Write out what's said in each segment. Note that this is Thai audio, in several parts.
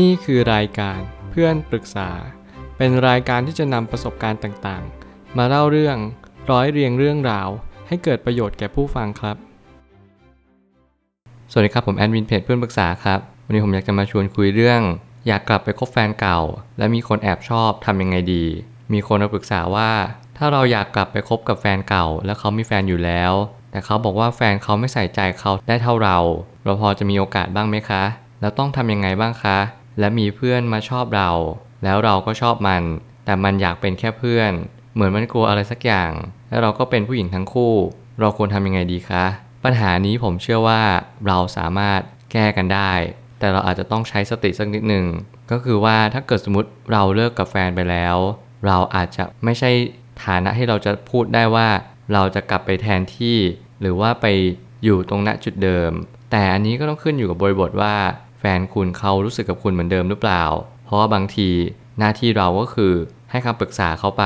นี่คือรายการเพื่อนปรึกษา เป็นรายการที่จะนำประสบการณ์ต่างๆ มาเล่าเรื่องร้อยเรียงเรื่องราว ให้เกิดประโยชน์แก่ผู้ฟังครับ สวัสดีครับผมแอดมินเพจเพื่อนปรึกษาครับ วันนี้ผมอยากจะมาชวนคุยเรื่อง อยากกลับไปคบแฟนเก่า และมีคนแอบชอบทำยังไงดี มีคนมาปรึกษาว่า ถ้าเราอยากกลับไปคบกับแฟนเก่า แล้วเขามีแฟนอยู่แล้ว แต่เขาบอกว่าแฟนเขาไม่ใส่ใจเขาได้เท่าเรา เราพอจะมีโอกาสบ้างไหมคะ แล้วต้องทำยังไงบ้างคะ และมีเพื่อนมาชอบเรา แล้วเราก็ชอบมัน แต่มันอยากเป็นแค่เพื่อน เหมือนมันกลัวอะไรสักอย่าง แล้วเราก็เป็นผู้หญิงทั้งคู่ เราควรทำยังไงดีคะ ปัญหานี้ผมเชื่อว่าเราสามารถแก้กันได้ แต่เราอาจจะต้องใช้สติสักนิดหนึ่งก็คือว่าถ้าเกิดสมมติเราเลิกกับแฟนไปแล้ว เราอาจจะไม่ใช่ฐานะที่เราจะพูดได้ว่า เราจะกลับไปแทนที่ หรือว่าไปอยู่ตรงณจุดเดิม แต่อันนี้ก็ต้องขึ้นอยู่กับบริบทว่า แฟนคุณเขารู้สึกกับคุณเหมือนเดิมหรือเปล่า เพราะว่าบางทีหน้าที่เราก็คือให้คำปรึกษาเขาไป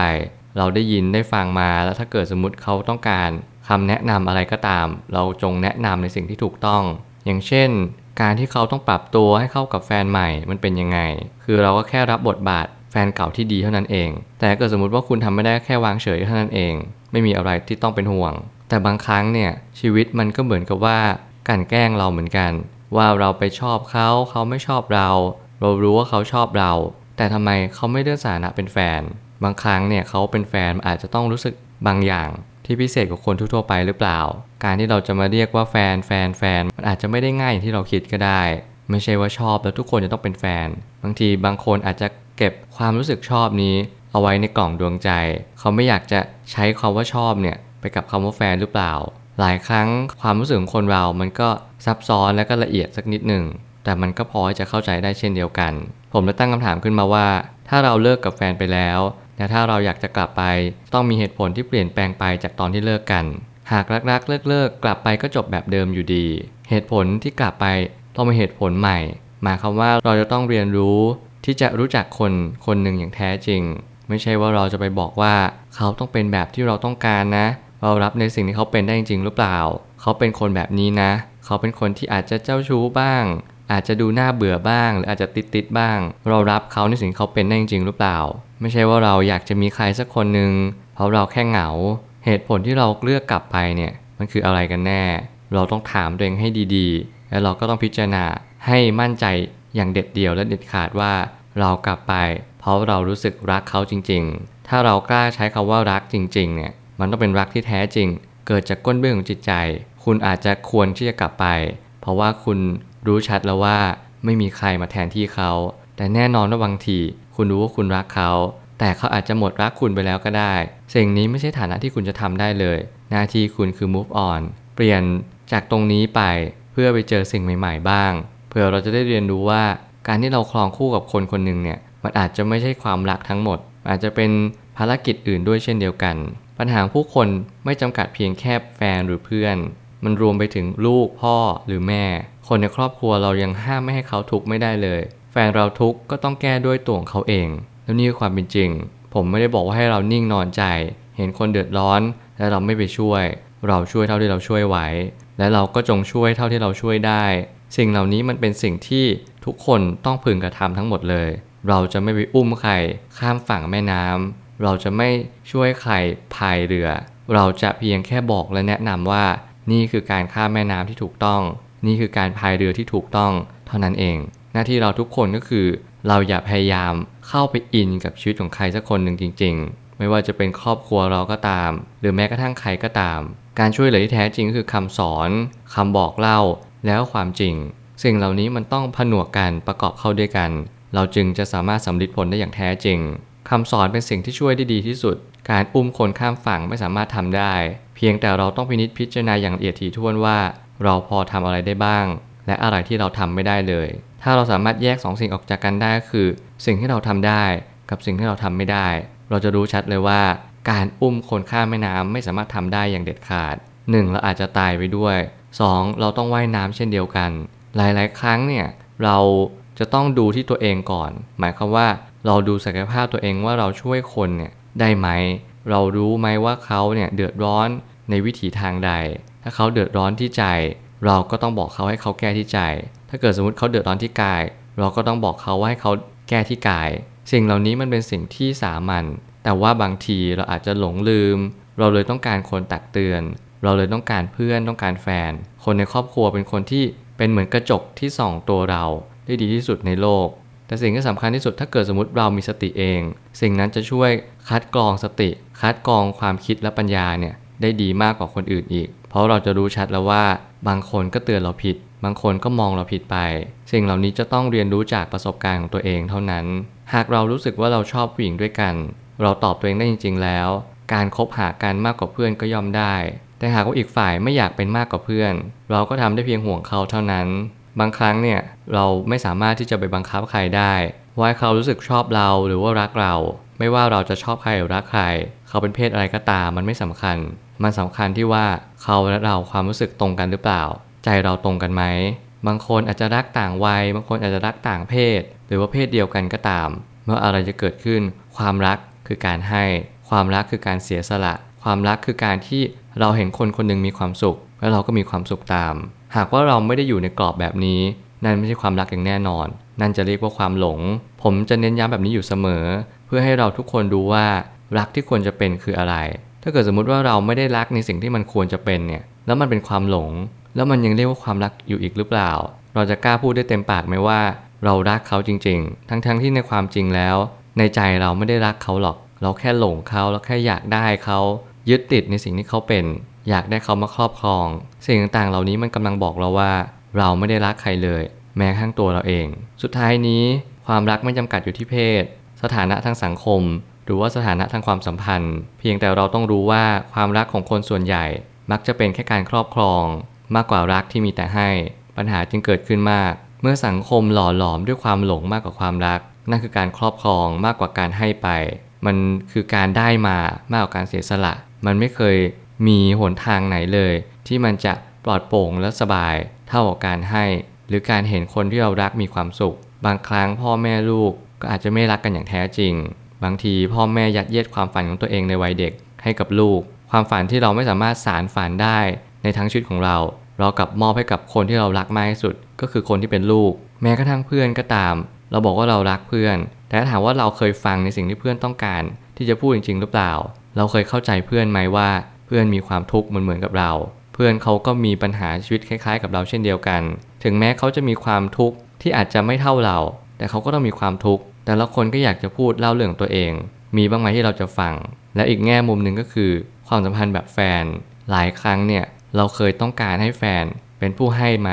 เราได้ยินได้ฟังมาแล้วถ้าเกิดสมมติเขาต้องการคำแนะนำอะไรก็ตาม เราจงแนะนำในสิ่งที่ถูกต้อง อย่างเช่น การที่เขาต้องปรับตัวให้เข้ากับแฟนใหม่มันเป็นยังไง คือเราก็แค่รับบทบาทแฟนเก่าที่ดีเท่านั้นเอง แต่เกิดสมมติว่าคุณทำไม่ได้แค่วางเฉยเท่านั้นเอง ไม่มีอะไรที่ต้องเป็นห่วง แต่บางครั้งเนี่ยชีวิตมันก็เหมือนกับว่าการแกล้งเราเหมือนกัน ว่าเราไปชอบเขาเขาไม่ชอบเรา เรารู้ว่าเขาชอบเรา แต่ทำไมเขาไม่เลือนสถานะเป็นแฟน บางครั้งเนี่ยเขาเป็นแฟนอาจจะต้องรู้สึกบางอย่างที่พิเศษกว่าคนทั่วไปหรือเปล่า การที่เราจะมาเรียกว่าแฟนแฟนแฟนมันอาจจะไม่ได้ง่ายอย่างที่เราคิดก็ได้ ไม่ใช่ว่าชอบแล้วทุกคนจะต้องเป็นแฟน บางทีบางคนอาจจะเก็บความรู้สึกชอบนี้ เอาไว้ในกล่องดวงใจ เขาไม่อยากจะใช้คำว่าชอบเนี่ยไปกับคำว่าแฟนหรือเปล่า หลายครั้งความรู้สึกของคนเรา มันก็ซับซ้อนและก็ละเอียดสักนิดหนึ่ง แต่มันก็พอที่จะเข้าใจได้เช่นเดียวกัน ผมเลยตั้งคำถามขึ้นมาว่า ถ้าเราเลิกกับแฟนไปแล้วและถ้าเราอยากจะกลับไป ต้องมีเหตุผลที่เปลี่ยนแปลงไปจากตอนที่เลิกกัน หากรักๆ เลิกๆ กลับไปก็จบแบบเดิมอยู่ดี เหตุผลที่กลับไปต้องเป็นเหตุผลใหม่ หมายความว่าเราจะต้องเรียนรู้ที่จะรู้จักคนคนหนึ่งอย่างแท้จริง ไม่ใช่ว่าเราจะไปบอกว่าเขาต้องเป็นแบบที่เราต้องการนะ เรารับในสิ่งที่เขาเป็นได้จริงหรือเปล่า เขาเป็นคนแบบนี้นะ เขาเป็นคนที่อาจจะเจ้าชู้บ้าง อาจจะดูน่าเบื่อบ้าง หรืออาจจะติดติดบ้าง เรารับเขาในสิ่งเขาเป็นได้จริงหรือเปล่า ไม่ใช่ว่าเราอยากจะมีใครสักคนหนึ่งเพราะเราแค่เหงา เหตุผลที่เราเลือกกลับไปเนี่ยมันคืออะไรกันแน่ เราต้องถามตัวเองให้ดีๆ แล้วเราก็ต้องพิจารณาให้มั่นใจอย่างเด็ดเดี่ยวและเด็ดขาดว่าเรากลับไป เพราะเรารู้สึกรักเขาจริง ๆ ถ้าเรากล้าใช้คาว่ารักจริง ๆ เนี่ย มันต้องเป็นรักที่แท้จริง เกิดจากก้นเบื้องของจิตใจ คุณอาจจะควรที่จะกลับไป เพราะว่าคุณรู้ชัดแล้วว่าไม่มีใครมาแทนที่เขา แต่แน่นอนว่าบางที คุณรู้ว่าคุณรักเขา แต่เขาอาจจะหมดรักคุณไปแล้วก็ได้ สิ่งนี้ไม่ใช่ฐานะที่คุณจะทำได้เลย หน้าที่คุณคือ move on เปลี่ยนจากตรงนี้ไปเพื่อไปเจอสิ่งใหม่ ๆ บ้าง เพื่อเราจะได้เรียนรู้ว่าการที่เราครองคู่กับคนคนหนึ่งเนี่ย มันอาจจะไม่ใช่ความรักทั้งหมด อาจจะเป็นภารกิจอื่นด้วยเช่นเดียวกัน ปัญหาผู้คนไม่จำกัดเพียงแค่แฟนหรือเพื่อน มันรวมไปถึงลูกพ่อหรือแม่ คนในครอบครัวเรายังห้ามไม่ให้เขาทุกข์ไม่ได้เลย แฟนเราทุกข์ก็ต้องแก้ด้วยตัวของเขาเอง แล้วนี่คือความเป็นจริง ผมไม่ได้บอกว่าให้เรานิ่งนอนใจ เห็นคนเดือดร้อน และเราไม่ไปช่วย เราช่วยเท่าที่เราช่วยไหว และเราก็จงช่วยเท่าที่เราช่วยได้ สิ่งเหล่านี้มันเป็นสิ่งที่ทุกคนต้องพึงกระทำทั้งหมดเลย เราจะไม่ไปอุ้มใครข้ามฝั่งแม่น้ำ เราจะไม่ช่วยใครพายเรือ เราจะเพียงแค่บอกและแนะนำว่า นี่คือการข้ามแม่น้ำที่ถูกต้อง นี่คือการพายเรือที่ถูกต้องเท่านั้นเอง หน้าที่เราทุกคนก็คือ เราอย่าพยายามเข้าไปอินกับชีวิตของใครสักคนหนึ่งจริง ๆ ไม่ว่าจะเป็นครอบครัวเราก็ตาม หรือแม้กระทั่งใครก็ตาม การช่วยเหลือที่แท้จริงก็คือคำสอนคำบอกเล่าแล้วความจริง สิ่งเหล่านี้มันต้องผนวกกันประกอบเข้าด้วยกัน เราจึงจะสามารถสำลิดผลได้อย่างแท้จริง คำสอนเป็นสิ่งที่ช่วยได้ดีที่สุด การอุ้มคนข้ามฝั่งไม่สามารถทำได้ เพียงแต่เราต้องพินิจพิจารณาอย่างละเอียดถี่ถ้วนว่า เราพอทำอะไรได้บ้าง และอะไรที่เราทำไม่ได้เลย ถ้าเราสามารถแยกสองสิ่งออกจากกันได้ก็คือ สิ่งที่เราทำได้ กับสิ่งที่เราทำไม่ได้ เราจะรู้ชัดเลยว่า การอุ้มคนข้ามแม่น้ำไม่สามารถทำได้อย่างเด็ดขาด 1. เราอาจจะตายไปด้วย 2. เราต้องว่ายน้ำเช่นเดียวกัน หลาย ๆ ครั้งเนี่ยเราจะต้องดูที่ตัวเองก่อน หมายความว่า เราดูศักยภาพตัวเองว่าเราช่วยคนเนี่ยได้ไหม เรารู้ไหมว่าเขาเนี่ยเดือดร้อนในวิถีทางใด ถ้าเขาเดือดร้อนที่ใจ เราก็ต้องบอกเขาให้เขาแก้ที่ใจ ถ้าเกิดสมมติเขาเดือดร้อนที่กาย เราก็ต้องบอกเขาว่าให้เขาแก้ที่กาย สิ่งเหล่านี้มันเป็นสิ่งที่สามัญแต่ว่าบางทีเราอาจจะหลงลืม เราเลยต้องการคนตักเตือน เราเลยต้องการเพื่อนต้องการแฟน คนในครอบครัวเป็นคนที่เป็นเหมือนกระจกที่ส่องตัวเราได้ดีที่สุดในโลก แต่สิ่งที่สำคัญที่สุดถ้าเกิดสมมติเรามีสติเอง สิ่งนั้นจะช่วยคัดกรองสติ คัดกรองความคิดและปัญญาเนี่ยได้ดีมากกว่าคนอื่นอีก เพราะเราจะรู้ชัดแล้วว่า บางคนก็เตือนเราผิด บางคนก็มองเราผิดไป สิ่งเหล่านี้จะต้องเรียนรู้จากประสบการณ์ของตัวเองเท่านั้น หากเรารู้สึกว่าเราชอบผู้หญิงด้วยกัน เราตอบตัวเองได้จริง ๆ แล้ว การคบหากันมากกว่าเพื่อนก็ย่อมได้ แต่หากว่าอีกฝ่ายไม่อยากเป็นมากกว่าเพื่อน เราก็ทำได้เพียงห่วงเขาเท่านั้น บางครั้งเนี่ยเราไม่สามารถที่จะไปบังคับใครได้ว่าเขารู้สึกชอบเราหรือว่ารักเรา ไม่ว่าเราจะชอบใครหรือรักใคร เขาเป็นเพศอะไรก็ตามมันไม่สำคัญ มันสำคัญที่ว่าเขาและเราความรู้สึกตรงกันหรือเปล่า ใจเราตรงกันไหมบางคนอาจจะรักต่างวัย บางคนอาจจะรักต่างเพศ หรือว่าเพศเดียวกันก็ตาม เมื่ออะไรจะเกิดขึ้น ความรักคือการให้ ความรักคือการเสียสละ ความรักคือการที่เราเห็นคนคนหนึ่งมีความสุข แล้วเราก็มีความสุขตาม หากว่าเราไม่ได้อยู่ในกรอบแบบนี้ นั่นไม่ใช่ความรักอย่างแน่นอน นั่นจะเรียกว่าความหลง ผมจะเน้นย้ำแบบนี้อยู่เสมอ เพื่อให้เราทุกคนดูว่ารักที่ควรจะเป็นคืออะไร ถ้าเกิดสมมุติว่าเราไม่ได้รักในสิ่งที่มันควรจะเป็นเนี่ย แล้วมันเป็นความหลง แล้วมันยังเรียกว่าความรักอยู่อีกหรือเปล่า เราจะกล้าพูดได้เต็มปากไหมว่า เรารักเขาจริง ๆ ทั้งๆทที่ในความจริงแล้ว ในใจเราไม่ได้รักเขาหรอก เราแค่หลงเขาแล้วแค่อยากได้เขา ยึดติดในสิ่งที่เขาเป็น อยากได้เขามาครอบครอง สิ่งต่างๆ เหล่านี้มันกำลังบอกเราว่า เราไม่ได้รักใครเลย แม้ข้างตัวเราเอง สุดท้ายนี้ ความรักไม่จำกัดอยู่ที่เพศ สถานะทางสังคม หรือว่าสถานะทางความสัมพันธ์ เพียงแต่เราต้องรู้ว่าความรักของคนส่วนใหญ่ มักจะเป็นแค่การครอบครอง มากกว่ารักที่มีแต่ให้ ปัญหาจึงเกิดขึ้นมาก เมื่อสังคมหล่อหลอมด้วยความหลงมากกว่าความรัก นั่นคือการครอบครองมากกว่าการให้ไป มันคือการได้มามากกว่าการเสียสละ มันไม่เคย มีหนทางไหนเลย ที่มันจะปลอดโปร่งและสบายเท่ากับการให้ หรือการเห็นคนที่เรารักมีความสุข บางครั้งพ่อแม่ลูกก็อาจจะไม่รักกันอย่างแท้จริง บางทีพ่อแม่ยัดเยียดความฝันของตัวเองในวัยเด็กให้กับลูก ความฝันที่เราไม่สามารถสารฝันได้ในทั้งชีวิตของเรา เรากลับมอบให้กับคนที่เรารักมากที่สุด ก็คือคนที่เป็นลูก แม้กระทั่งเพื่อนก็ตาม เราบอกว่าเรารักเพื่อน แต่ถ้าถามว่าเราเคยฟังในสิ่งที่เพื่อนต้องการ ที่จะพูดจริงๆหรือเปล่า เราเคยเข้าใจเพื่อนไหมว่า เพื่อนมีความทุกข์เหมือนเหมือนกับเรา เพื่อนเขาก็มีปัญหาชีวิตคล้ายๆ กับเราเช่นเดียวกัน ถึงแม้เขาจะมีความทุกข์ที่อาจจะไม่เท่าเรา แต่เขาก็ต้องมีความทุกข์แต่ละคนก็อยากจะพูดเล่าเรื่องตัวเอง มีบ้างไหมที่เราจะฟัง และอีกแง่มุมหนึ่งก็คือความสัมพันธ์แบบแฟน หลายครั้งเนี่ยเราเคยต้องการให้แฟนเป็นผู้ให้ไหม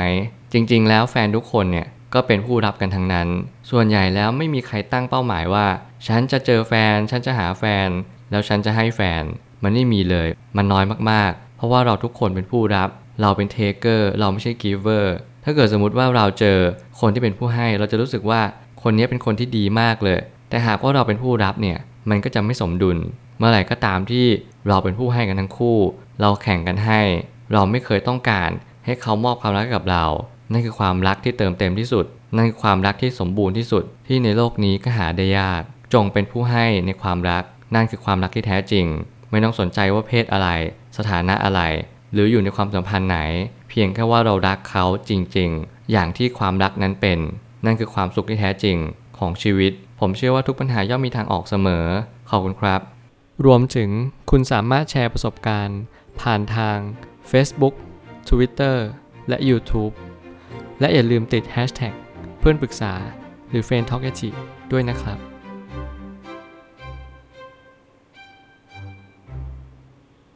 จริง ๆ แล้วแฟนทุกคนเนี่ยก็เป็นผู้รับกันทั้งนั้น ส่วนใหญ่แล้วไม่มีใครตั้งเป้าหมายว่า ฉันจะเจอแฟน ฉันจะหาแฟน แล้วฉันจะให้แฟน มันไม่มีเลย มันน้อยมากๆ เพราะว่าเราทุกคนเป็นผู้รับ เราเป็น taker เราไม่ใช่ giver ถ้าเกิดสมมติว่าเราเจอคนที่เป็นผู้ให้ เราจะรู้สึกว่าคนนี้เป็นคนที่ดีมากเลย แต่หากว่าเราเป็นผู้รับเนี่ยมันก็จะไม่สมดุล เมื่อไหร่ก็ตามที่เราเป็นผู้ให้กันทั้งคู่ เราแข่งกันให้ เราไม่เคยต้องการให้เขามอบความรักกับเรา นั่นคือความรักที่เติมเต็มที่สุด นั่นคือความรักที่สมบูรณ์ที่สุด ที่ในโลกนี้ก็หาได้ยาก จงเป็นผู้ให้ในความรัก นั่นคือความรักที่แท้จริง ไม่ต้องสนใจว่าเพศอะไร สถานะอะไร หรืออยู่ในความสัมพันธ์ไหน เพียงแค่ว่าเรารักเขาจริงๆ อย่างที่ความรักนั้นเป็น นั่นคือความสุขที่แท้จริงของชีวิต ผมเชื่อว่าทุกปัญหาย่อมมีทางออกเสมอ ขอบคุณครับ รวมถึงคุณสามารถแชร์ประสบการณ์ ผ่านทาง Facebook Twitter และ YouTube และอย่าลืมติด Hashtag เพื่อนปรึกษาหรือ f r ร e n d t a l k ด้วยนะครับ